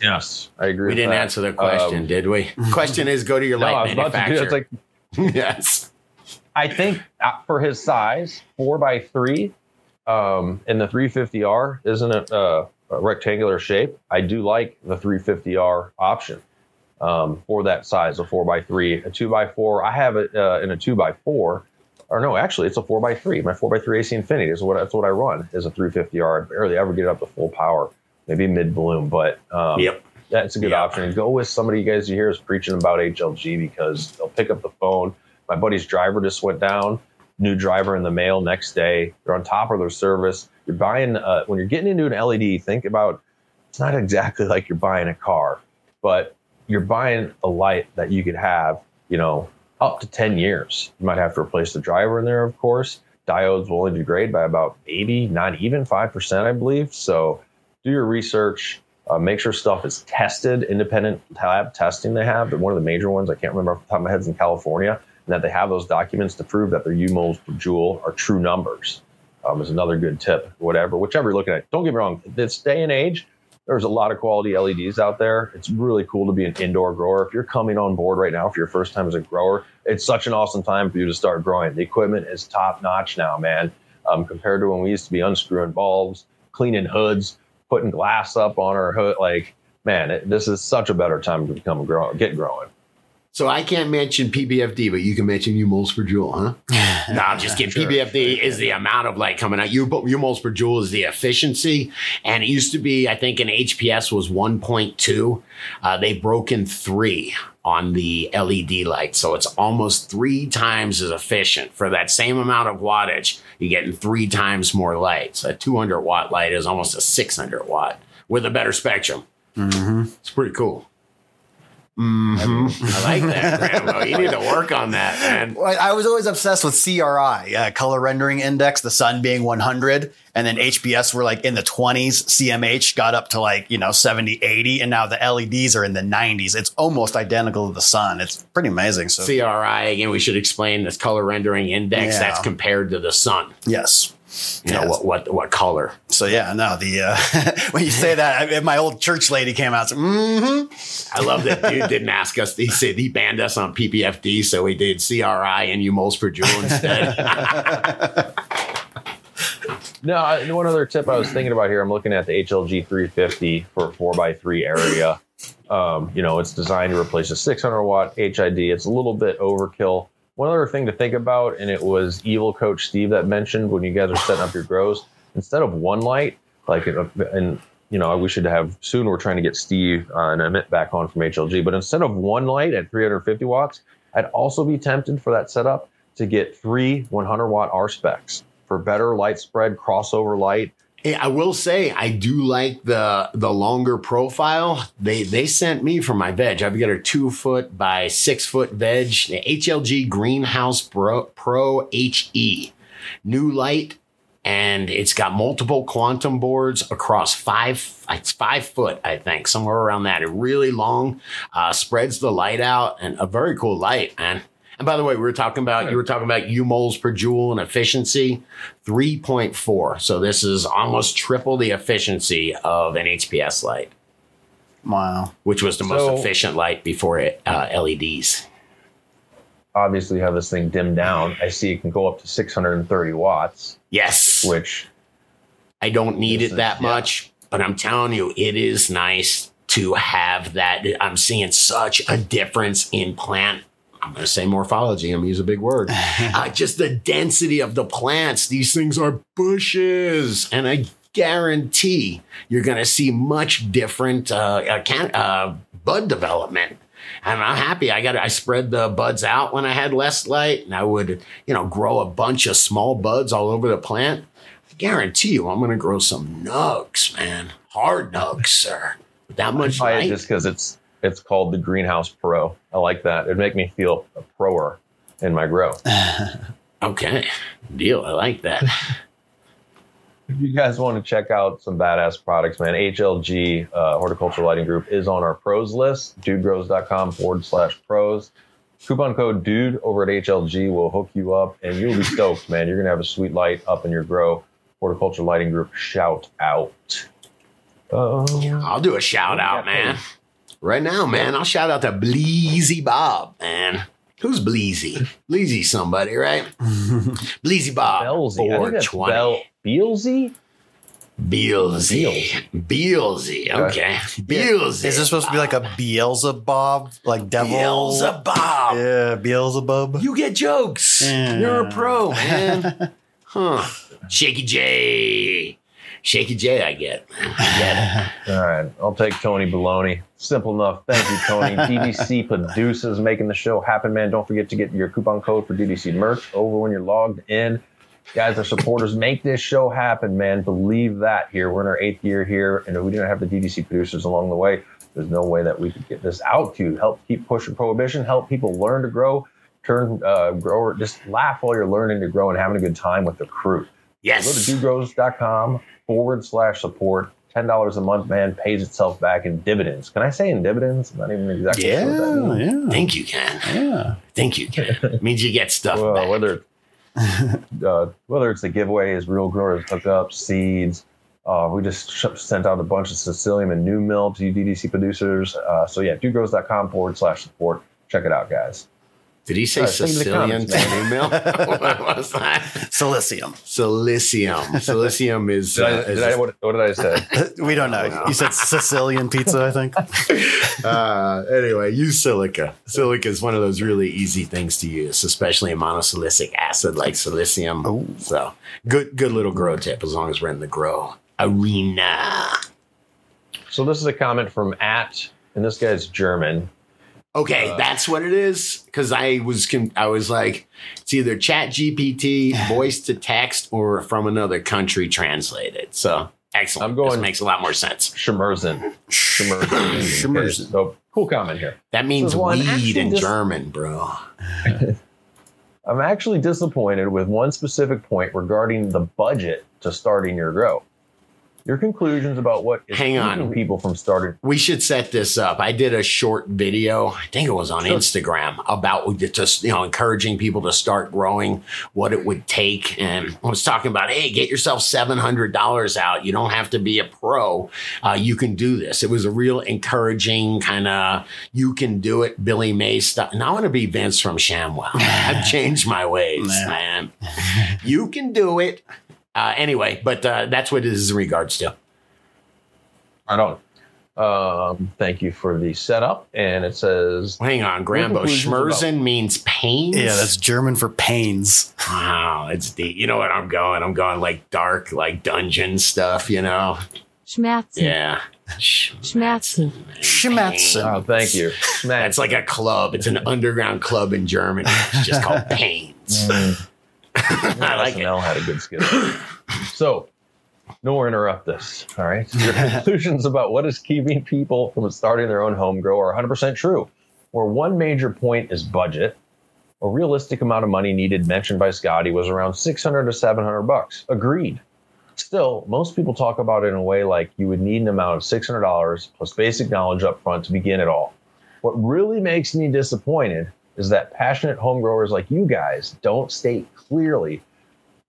Yes, I agree. We with didn't that. answer the question, Um, did we? Question is go to your no, light was about to do. It's manufacturer. like yes. I think uh, for his size, four by three, um, and the 350R isn't it uh, a rectangular shape? I do like the 350R option um, for that size, a four by three, a two by four. I have it uh, in a two by four, or no, actually, it's a four by three. My four by three AC Infinity is what that's what I run is a 350R. I barely ever get it up to full power, maybe mid bloom, but um, Yep. that's a good Yeah. option. Go with somebody you guys you hear is preaching about HLG because they'll pick up the phone. My buddy's driver just went down. New driver in the mail next day. They're on top of their service. You're buying uh, when you're getting into an LED. Think about it's not exactly like you're buying a car, but you're buying a light that you could have, you know, up to 10 years. You might have to replace the driver in there, of course. Diodes will only degrade by about maybe not even 5%, I believe. So do your research. Uh, make sure stuff is tested, independent lab testing they have. But one of the major ones, I can't remember off the top of my head, is in California, and that they have those documents to prove that their U moles per joule are true numbers. Um, is another good tip. Whatever, whichever you're looking at. Don't get me wrong. This day and age, there's a lot of quality LEDs out there. It's really cool to be an indoor grower. If you're coming on board right now, if you're first time as a grower, it's such an awesome time for you to start growing. The equipment is top notch now, man. Um, compared to when we used to be unscrewing bulbs, cleaning hoods, putting glass up on our hood. Like, man, it, this is such a better time to become a grower, get growing. So I can't mention PPFD, but you can mention U moles per joule, huh? No, I'm just kidding. Sure. PPFD is the amount of light coming out. U, U moles per joule is the efficiency. And it used to be, I think, in HPS was 1.2. Uh, they've broken three on the LED light. So it's almost three times as efficient. For that same amount of wattage, you're getting three times more light. So a 200 watt light is almost a 600 watt with a better spectrum. hmm It's pretty cool. Mhm. I like that, Rambo. You need to work on that, man. Well, I was always obsessed with CRI, uh, color rendering index, the sun being 100, and then HPS were like in the 20s. CMH got up to like, you know, 70, 80, and now the LEDs are in the 90s. It's almost identical to the sun. It's pretty amazing. So, CRI again. We should explain this color rendering index. Yeah. That's compared to the sun. yes. You know Yes. what what what color? So, yeah, no, the, uh, when you say that, I, my old church lady came out, said, mm-hmm. I love that dude didn't ask us. He said he banned us on PPFD, so he did CRI and U moles per joule instead. No, I, one other tip I was thinking about here. I'm looking at the HLG 350 for four x three area. Um, you know, it's designed to replace a 600 watt HID. It's a little bit overkill. One other thing to think about, and it was Evil Coach Steve that mentioned when you guys are setting up your grows, instead of one light, like, and you know, we should have soon. We're trying to get Steve uh, and Amit back on from HLG, but instead of one light at 350 watts, I'd also be tempted for that setup to get three 100 watt R specs for better light spread, crossover light. Hey, I will say I do like the the longer profile. They they sent me for my veg. I've got a two foot by six foot veg, the HLG Greenhouse Pro, Pro HE, new light, and it's got multiple quantum boards across five. It's five foot, I think, somewhere around that. It really long, uh, spreads the light out, and a very cool light, man. And by the way, we were talking about you were talking about U moles per joule and efficiency, three point four. So this is almost triple the efficiency of an HPS light, Wow. which was the most So- efficient light before it, uh, LEDs. Obviously, have this thing dimmed down. I see it can go up to 630 watts, Yes, which I don't need it it is- that yeah. much, but I'm telling you, it is nice to have that. I'm seeing such a difference in plant. I'm going to say morphology. I'm going to use a big word. uh, just the density of the plants. These things are bushes, and I guarantee you're going to see much different uh, uh, can, uh, bud development. And I'm happy. I got I spread the buds out when I had less light, and I would you know grow a bunch of small buds all over the plant. I guarantee you, I'm going to grow some nugs, man, hard nugs, sir. With that much buy it light. just because it's it's called the Greenhouse Pro. I like that. It'd make me feel a proer in my grow. Okay, deal. I like that. If you guys want to check out some badass products, man, HLG uh, Horticultural Lighting Group is on our pros list, dudegrows.com forward slash pros. Coupon code dude over at HLG will hook you up and you'll be stoked, man. You're going to have a sweet light up in your grow. Horticultural Lighting Group, shout out. Uh, I'll do a shout out, man. Right now, man, I'll shout out to Bleezy Bob, man. Who's Bleezy? Bleezy somebody, right? Bleezy Bob. Belzy. I think that's 420. Bel- Beelzy? Beelzy. Beelzy. Okay. Beelzy. Is this supposed to be like a Beelzebub, like devil? Beelzebub? Yeah, Beelzebub. You get jokes. Yeah. You're a pro, man. huh. Shaky J. Shaky J, I get. I get. All right, I'll take Tony Baloney. Simple enough. Thank you, Tony. DGC produces making the show happen, man. Don't forget to get your coupon code for DGC merch over when you're logged in. Guys, our supporters make this show happen, man. Believe that here. We're in our eighth year here, and if we didn't have the DGC producers along the way, there's no way that we could get this out to you. Help keep pushing prohibition, help people learn to grow, turn uh, grower, just laugh while you're learning to grow and having a good time with the crew. Go to Yes. dudegrows.com forward slash support. $10 a month, man, pays itself back in dividends. Can I say in dividends? I'm not even exactly sure what that Yeah, yeah, Think you can. yeah. Think you can. It means you get stuff Well, back. whether uh, whether it's the giveaways, real growers hookups, seeds. Uh, we just sh- sent out a bunch of Sicilium and new mill to you DGC producers. Uh, so yeah, dudegrows.com forward slash support. Check it out, guys. Did he say All right, think of the Sicilian comments, to new mill? what was that? Silicium. Silicium. Silicium is. Did I, uh, did I, what, what did I say? we don't know. You said Sicilian pizza, I think. uh, anyway, use silica. Silica is one of those really easy things to use, especially in monosilicic acid like silicium. Oh. So good, good little grow tip as long as we're in the grow arena. so this is a comment from at, and this guy's German. Okay, Uh, that's what it is. Because I was, con- I was like, it's either Chat GPT, voice to text, or from another country translated. So excellent. I'm going- This makes a lot more sense. Schmerzen. Schmerzen. Schmerzen. So cool comment here. That means So, well, weed in just- German, bro. I'm actually disappointed with one specific point regarding the budget to starting your grow. Your conclusions about what is Hang on. keeping people from starting. We should set this up. I did a short video, I think it was on Sure. Instagram, about just you know encouraging people to start growing, what it would take, and I was talking about, hey, get yourself seven hundred dollars out. You don't have to be a pro. Uh, you can do this. It was a real encouraging kind of you can do it, Billy May stuff. And I want to be Vince from ShamWow. I've changed my ways, man. You can do it. Uh, anyway, but uh, that's what it is in regards to. I don't. Um, thank you for the setup. And it says, Hang on, Grambo. Schmerzen means pains. Yeah, that's German for pains. wow. It's deep. You know what I'm going? I'm going like dark, like dungeon stuff. You know? Schmerzen. Yeah. Schmerzen. Schmerzen. oh, thank you. Smash. It's like a club. It's an underground club in Germany. It's just called Pains. I like it. Had a good skit. so, nor interrupt this. All right. Your conclusions about what is keeping people from starting their own home grow are 100% true. Where one major point is budget. A realistic amount of money needed mentioned by Scotty was around 600 to 700 bucks. Agreed. Still, most people talk about it in a way like you would need an amount of $600 plus basic knowledge up front to begin it all. What really makes me disappointed is that passionate home growers like you guys don't state clearly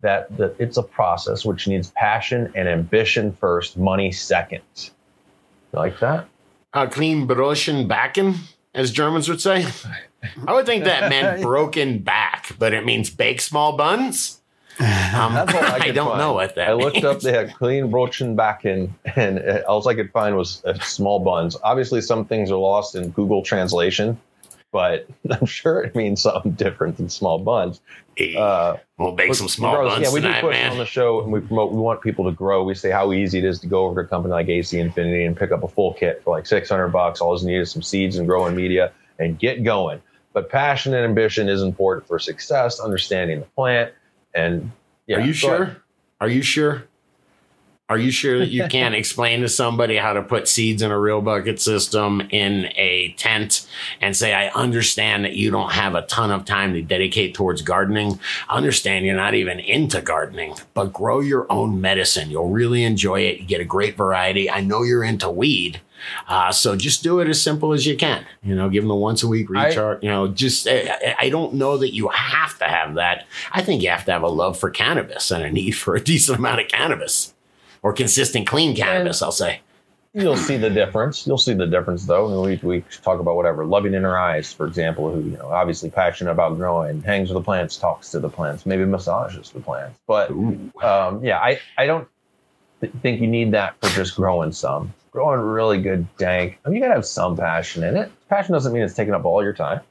that, that it's a process which needs passion and ambition first, money second. You like that? Uh, clean Broschen Backen, as Germans would say. I would think that meant broken back, but it means bake small buns. Um, That's I, I don't find. know what that I looked means. up, they had clean brochen backen, and uh, all I could find was uh, small buns. Obviously, some things are lost in Google translation, but I'm sure it means something different than small buns. Uh, we'll bake some small buns yeah, we do tonight, put it man. on the show, and we promote. We want people to grow. We say how easy it is to go over to a company like AC Infinity and pick up a full kit for like 600 bucks. All you need is some seeds and growing media and get going. But passion and ambition is important for success. Understanding the plant and yeah, Are you go ahead. sure? Are you sure? Are you sure that you can't explain to somebody how to put seeds in a real bucket system in a tent and say, I understand that you don't have a ton of time to dedicate towards gardening. I understand you're not even into gardening, but grow your own medicine. You'll really enjoy it. You get a great variety. I know you're into weed. Uh, so just do it as simple as you can. You know, give them a once a week recharge. you know, just I, I don't know that you have to have that. I think you have to have a love for cannabis and a need for a decent amount of cannabis or consistent clean cannabis. I'll say. You'll see the difference. You'll see the difference, though. We, we talk about whatever. Loving in her eyes, for example, who you know obviously passionate about growing, hangs with the plants, talks to the plants, maybe massages the plants. But um, yeah, I I don't th- think you need that for just growing some. Growing really good dank. I mean, you gotta have some passion in it. Passion doesn't mean it's taking up all your time.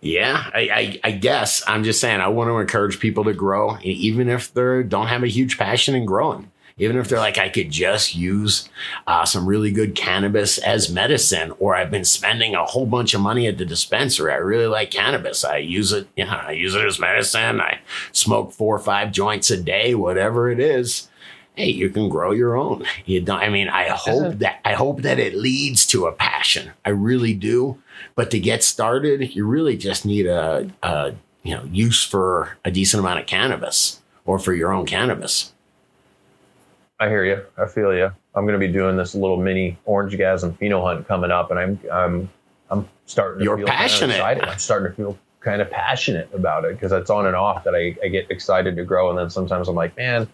Yeah, I, I, I guess I'm just saying I want to encourage people to grow, even if they don't have a huge passion in growing. Even if they're like, I could just use uh, some really good cannabis as medicine, or I've been spending a whole bunch of money at the dispensary. I really like cannabis. I use it, yeah, I use it as medicine. I smoke four or five joints a day, whatever it is. Hey, you can grow your own. You don't. I mean, I hope that I hope that it leads to a passion. I really do. But to get started, you really just need a, a you know use for a decent amount of cannabis or for your own cannabis. I hear you. I feel you. I'm going to be doing this little mini orange gasm pheno hunt coming up, and I'm I'm I'm starting. To You're feel kind of passionate. excited. I'm starting to feel kind of passionate about it because it's on and off that I, I get excited to grow, and then sometimes I'm like, man,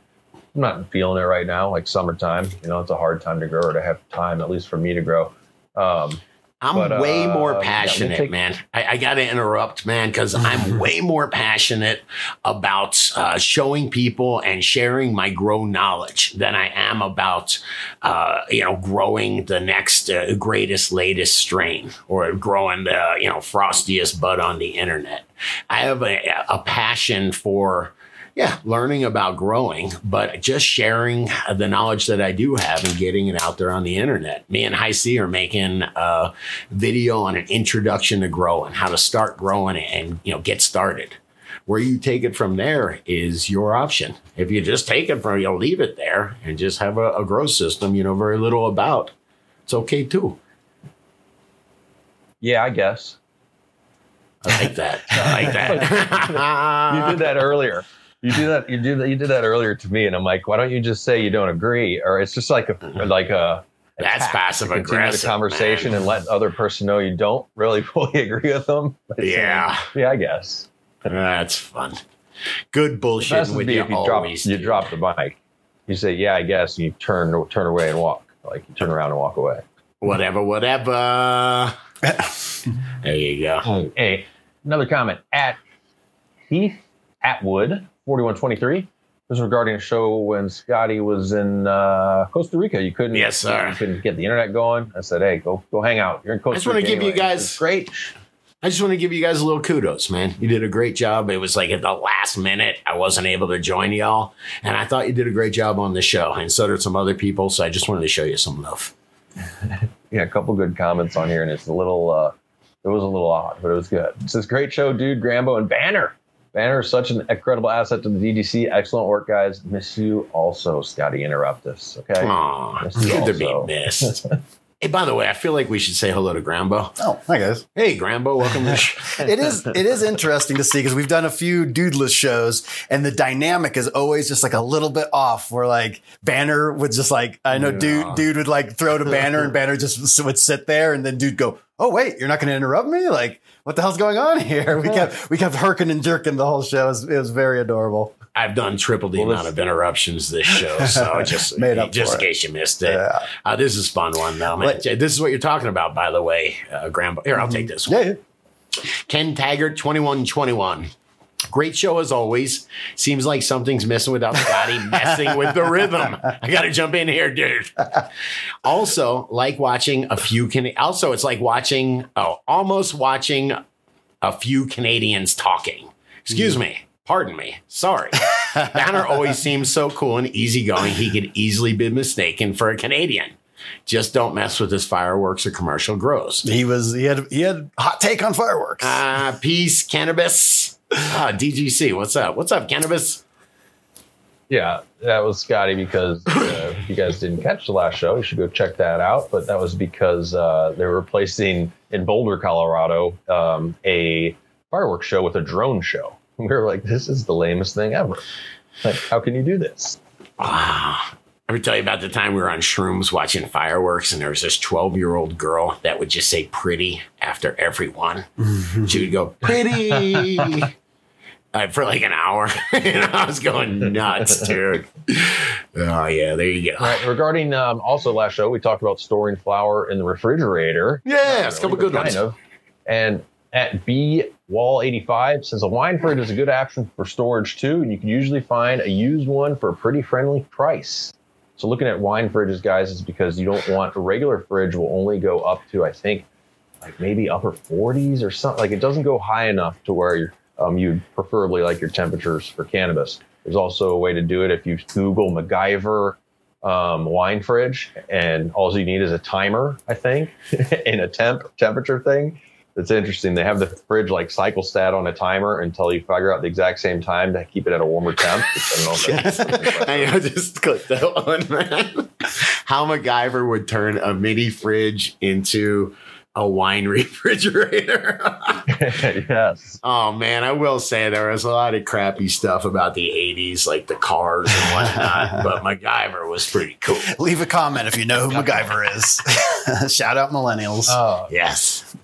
I'm not feeling it right now. Like summertime, you know, it's a hard time to grow or to have time, at least for me to grow. Um, I'm But, way uh, more yeah, passionate, take- man. I, I got to interrupt, man, because I'm way more passionate about uh, showing people and sharing my grow knowledge than I am about, uh, you know, growing the next uh, greatest, latest strain or growing the, you know, frostiest bud on the internet. I have a, a passion for yeah, learning about growing, but just sharing the knowledge that I do have and getting it out there on the internet. Me and High C are making a video on an introduction to growing, how to start growing and you know get started. Where you take it from there is your option. If you just take it from, you'll leave it there and just have a, a grow system you know very little about. It's okay too. Yeah, I guess. I like that. I like that. you did that earlier. You do that. You did that. You did that earlier to me, and I'm like, why don't you just say you don't agree? Or it's just like a like a That's attack passive to continue aggressive, the conversation man. and let other person know you don't really fully agree with them. By saying, uh, Yeah. yeah, I guess. That's fun. Good bullshit with be you if you drop you drop the mic. You say, yeah, I guess. And you turn turn away and walk. Like you turn around and walk away. whatever, whatever. there you go. Hey, another comment at Heath Atwood, 4123. This was regarding a show when Scotty was in uh, Costa Rica. You couldn't, Yes, sir. You couldn't get the internet going. I said, "Hey, go go hang out. You're in Costa I just Rica." give you guys- great. I just want to give you guys a little kudos, man. You did a great job. It was like at the last minute, I wasn't able to join y'all, and I thought you did a great job on the show, and so did some other people. So I just wanted to show you some love. Yeah, a couple good comments on here, and it's a little. uh It was a little odd, but it was good. It says, "Great show, dude." Grambo and Banner. Banner is such an incredible asset to the DGC. Excellent work, guys. Miss you also, Scotty. Interrupt us, okay? Aw, you good to be also. missed. hey, by the way, I feel like we should say hello to Grambo. Oh, hi guys. Hey, Grambo, welcome to the show. it is it is interesting to see because we've done a few dudeless shows and the dynamic is always just like a little bit off where like banner would just like i know Yeah. dude dude would like throw to banner and banner just would sit there and then dude go oh wait you're not going to interrupt me like what the hell's going on here we kept we kept herking and jerking the whole show it was, it was very adorable I've done triple the Well, amount of interruptions this show, so just Made up just in it. case you missed it. Yeah. Uh, this is a fun one though, man. But- this is what you're talking about, by the way, uh, Grambo. Here, I'll take this one. yeah, yeah. Ken Taggart, 2121. Great show as always. Seems like something's missing without Scotty messing with the rhythm. I got to jump in here, dude. Also, like watching a few can. Also, it's like watching, oh, almost watching a few Canadians talking. Excuse me. Pardon me. Sorry. Banner always seems so cool and easygoing. He could easily be mistaken for a Canadian. Just don't mess with his fireworks or commercial grows. he was he had he had hot take on fireworks Uh, peace, cannabis. Ah, DGC, what's up? What's up, cannabis? Yeah, that was Scotty because uh, if you guys didn't catch the last show, you should go check that out. But that was because uh, they were replacing in Boulder, Colorado, um, a fireworks show with a drone show. We were like, this is the lamest thing ever. Like, how can you do this? Ah, ever tell you about the time we were on shrooms watching fireworks and there was this 12 year old girl that would just say pretty after everyone. she would go, pretty. Uh, for like an hour. and I was going nuts, dude. Oh, yeah, there you go. Right. Regarding um, also last show, we talked about storing flour in the refrigerator. Yeah, it's a couple good ones. of. And at B Wall 85 says a wine fridge is a good option for storage too, and you can usually find a used one for a pretty friendly price. So looking at wine fridges, guys, is because you don't want a regular fridge will only go up to I think like maybe upper 40s or something. Like it doesn't go high enough to where you're, um, you'd preferably like your temperatures for cannabis. There's also a way to do it if you Google MacGyver um, wine fridge, and all you need is a timer, I think, and a temp temperature thing. It's interesting. They have the fridge like cycle stat on a timer until you figure out the exact same time to keep it at a warmer temp. I don't know if that's- I know, just click that one, man. How MacGyver would turn a mini fridge into a wine refrigerator. yes. oh man, I will say there was a lot of crappy stuff about the '80s, like the cars and whatnot. but MacGyver was pretty cool. leave a comment if you know who MacGyver is shout out millennials Uh, Yes.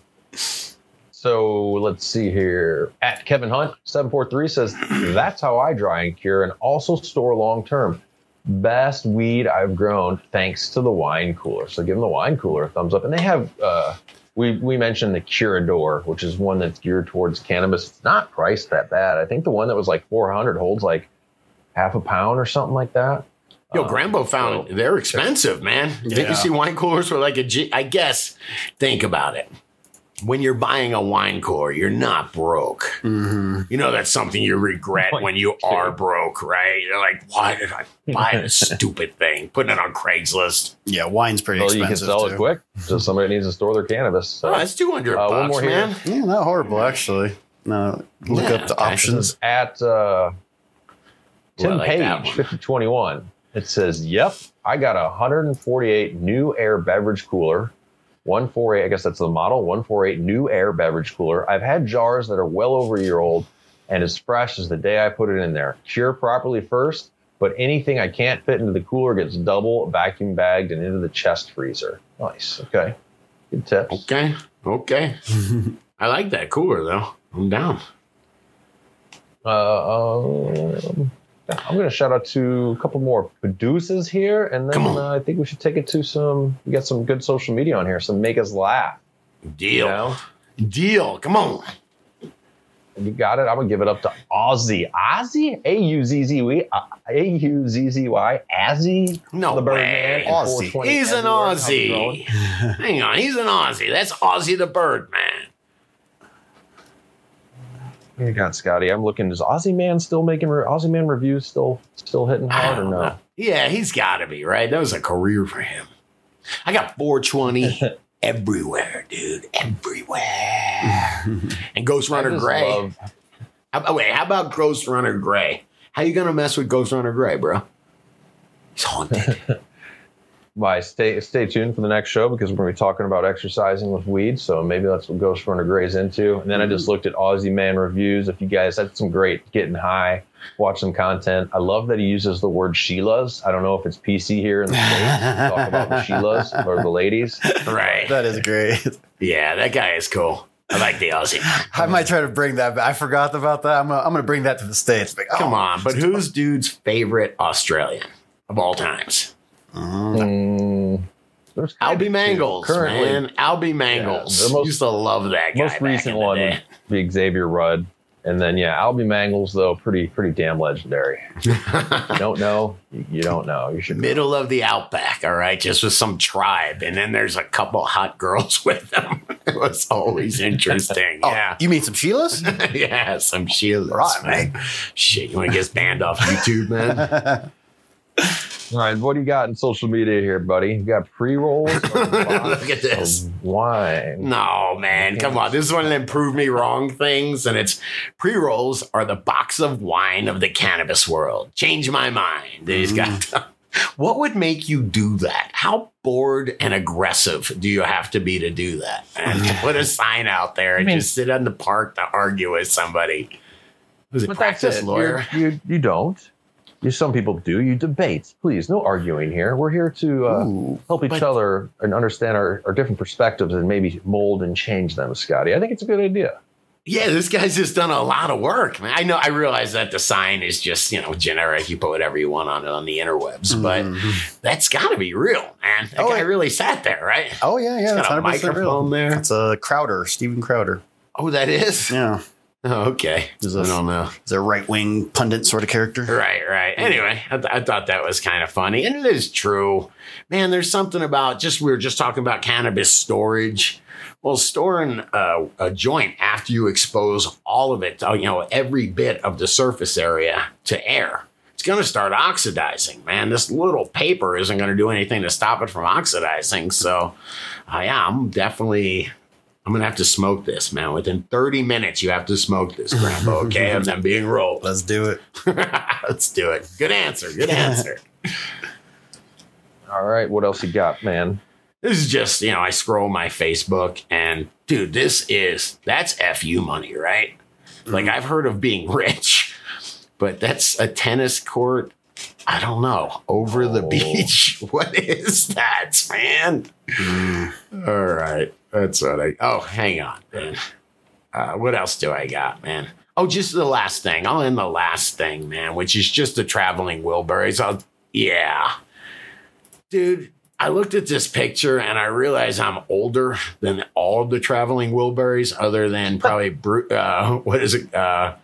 So let's see here. At Kevin Hunt, 743 says, That's how I dry and cure and also store long term. Best weed I've grown thanks to the wine cooler. So give them the wine cooler a thumbs up. And they have, uh, we, we mentioned the Curador, which is one that's geared towards cannabis. It's not priced that bad. I think the one that was like 400 holds like half a pound or something like that. Yo, Um, Grambo found so- they're expensive, man. Didn't you see wine coolers for like a G? I guess. Think about it. When you're buying a wine cooler, you're not broke. mm-hmm. You know that's something you regret when you are broke, right? You're like, why did I buy this stupid thing? Putting it on Craigslist. yeah wine's pretty Well, you can expensive sell too. it quick. So somebody needs to store their cannabis. So. Oh, that's two hundred Uh, one bucks, more here. man. Yeah, not horrible actually. No, look Yeah, up the okay. options. at uh, Ooh, I Tim like Page, one. 5021. It says, Yep, I got a 148 new air beverage cooler. 148. I guess that's the model 148 New Air beverage cooler. I've had jars that are well over a year old and as fresh as the day I put it in there. Cure properly first, but anything I can't fit into the cooler gets double vacuum bagged and into the chest freezer. Nice. Okay. Good tips. Okay. Okay. I like that cooler though. I'm down. Uh, um, I'm going to shout out to a couple more producers here, and then uh, I think we should take it to some. We got some good social media on here, some make us laugh. Deal. You know, Deal. Come on. you got it. I'm gonna give it up to Ozzy. Ozzy, A U Z Z Y, A U Z Z Y, Azzy. No the. Birdman. Aussie. He's an everywhere. How's it going? Aussie. Hang on. He's an Aussie. That's Aussie the Birdman. You got Scotty. I'm looking. Is Aussie Man still making re- Aussie Man reviews? Still, still hitting hard or no? know. Yeah, he's got to be, right? That was a career for him. I got 420 everywhere, dude. Everywhere. and Ghost Runner Gray. love- How, oh, wait, how about Ghost Runner Gray? How you gonna mess with Ghost Runner Gray, bro? He's haunted. Why stay stay tuned for the next show because we're going to be talking about exercising with weed. So maybe that's what Ghost Runner Gray's into. And then I just mm-hmm. looked at Aussie Man reviews. If you guys had some great getting high, watch some content. I love that he uses the word Sheilas. I don't know if it's PC here in the states. to talk about the Sheilas or the ladies. right. That is great. Yeah, that guy is cool. I like the Aussie. I might try to bring that back. I forgot about that. I'm gonna, I'm gonna bring that to the States. Like, oh, Come on, but who's dude's favorite Australian of all times? Mm, there's Alby maybe. Mangels, currently. man. Alby Mangels. Yeah, most- Used to love that guy. Most back recent in the one day. would be Xavier Rudd. And then yeah, Alby Mangels though pretty pretty damn legendary. you don't know, you, you don't know. You should know. Middle of the outback, all right, just with some tribe, and then there's a couple hot girls with them. It was always interesting. Oh, Yeah, you mean some Sheilas? yeah, some Sheilas, Right, man. Shit, you want to get banned off YouTube, man? All right, what do you got in social media here, buddy? You got pre rolls, Look at this. wine. No, man, come on. This is one of them prove me wrong things, and it's pre rolls are the box of wine of the cannabis world. Change my mind. He's mm. got. What would make you do that? How bored and aggressive do you have to be to do that? And to put a sign out there and I mean- just sit in the park to argue with somebody. Was it But that's practice it. lawyer? You're- You you don't. You some people do. You debate. Please, no arguing here. We're here to uh, Ooh. help each But- other and understand our, our different perspectives and maybe mold and change them, Scotty. I think it's a good idea. Yeah, this guy's just done a lot of work. Man, I know. I realize that the sign is just you know generic. You put whatever you want on it on the interwebs, but Mhm. that's got to be real, man. That Oh, guy yeah. really sat there, right? Oh yeah, yeah. He's That's got a 100% real. microphone there. It's a Crowder, Steven Crowder. Oh, that is. Yeah, Oh, okay. Is I don't know. he's a right wing pundit sort of character. Right, right. Anyway, I, th- I thought that was kind of funny, and it is true. Man, there's something about just we were just talking about cannabis storage. Well, storing a, a joint after you expose all of it, you know, every bit of the surface area to air, it's going to start oxidizing. Man, this little paper isn't going to do anything to stop it from oxidizing. So, uh, yeah, I'm definitely. I'm gonna have to smoke this, man. Within 30 minutes, you have to smoke this, Grandpa. Okay, of them being rolled. Let's do it. Let's do it. Good answer. Good answer. All right, what else you got, man? this is just, you know, I scroll my Facebook and dude, this is that's FU money, right? Like mm. I've heard of being rich, but that's a tennis court. I don't know. Over the Oh. beach. What is that, man? Mm. All right. That's what I Oh, hang on, man. Uh, what else do I got, man? Oh, just the last thing. I'll end the last thing, man, which is just the traveling Wilburys. I'll, yeah. Dude, I looked at this picture and I realized I'm older than all of the traveling Wilburys, other than probably, Bru- uh, what is it? Uh,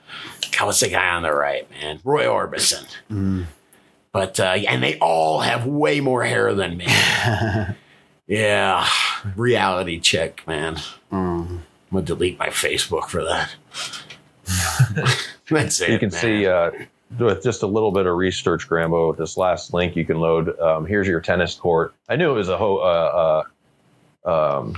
God, what's the guy on the right, man? Roy Orbison. Mm. But, uh, and they all have way more hair than me. yeah. Reality check, man. Mm. I'm gonna delete my Facebook for that. That's it. you can man. see uh, with just a little bit of research, Grambo, this last link you can load. Um, here's your tennis court. I knew it was a ho- uh, uh, um,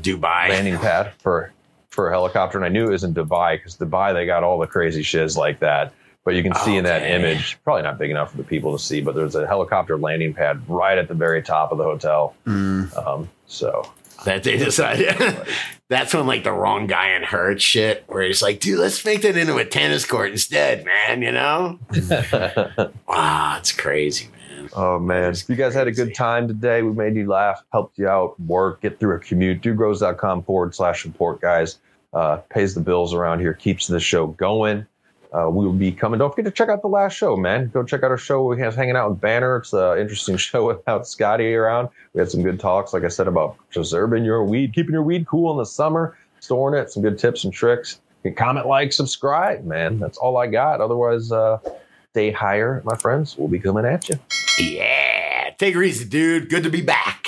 Dubai. landing pad for for a helicopter, and I knew it was in Dubai because Dubai they got all the crazy shiz like that. But you can see in that image, probably not big enough for the people to see, but there's a helicopter landing pad right at the very top of the hotel. Mm. Um, so that they decided. That's when like the wrong guy in hurt shit, where he's like, dude, let's make that into a tennis court instead, man. You know? wow, it's crazy, man. Oh man, you guys had a good time today, we made you laugh, helped you out, work, get through a commute, dudegrows.com forward slash support, guys. Uh, pays the bills around here, keeps the show going. Uh, we will be coming. Don't forget to check out the last show, man. Go check out our show. We have hanging out with Banner. It's an interesting show without Scotty around. We had some good talks, like I said, about preserving your weed, keeping your weed cool in the summer, storing it, some good tips and tricks. Comment, like, subscribe, man. That's all I got. Otherwise, uh, stay higher, my friends. We'll be coming at you. Yeah. Take it easy, dude. Good to be back.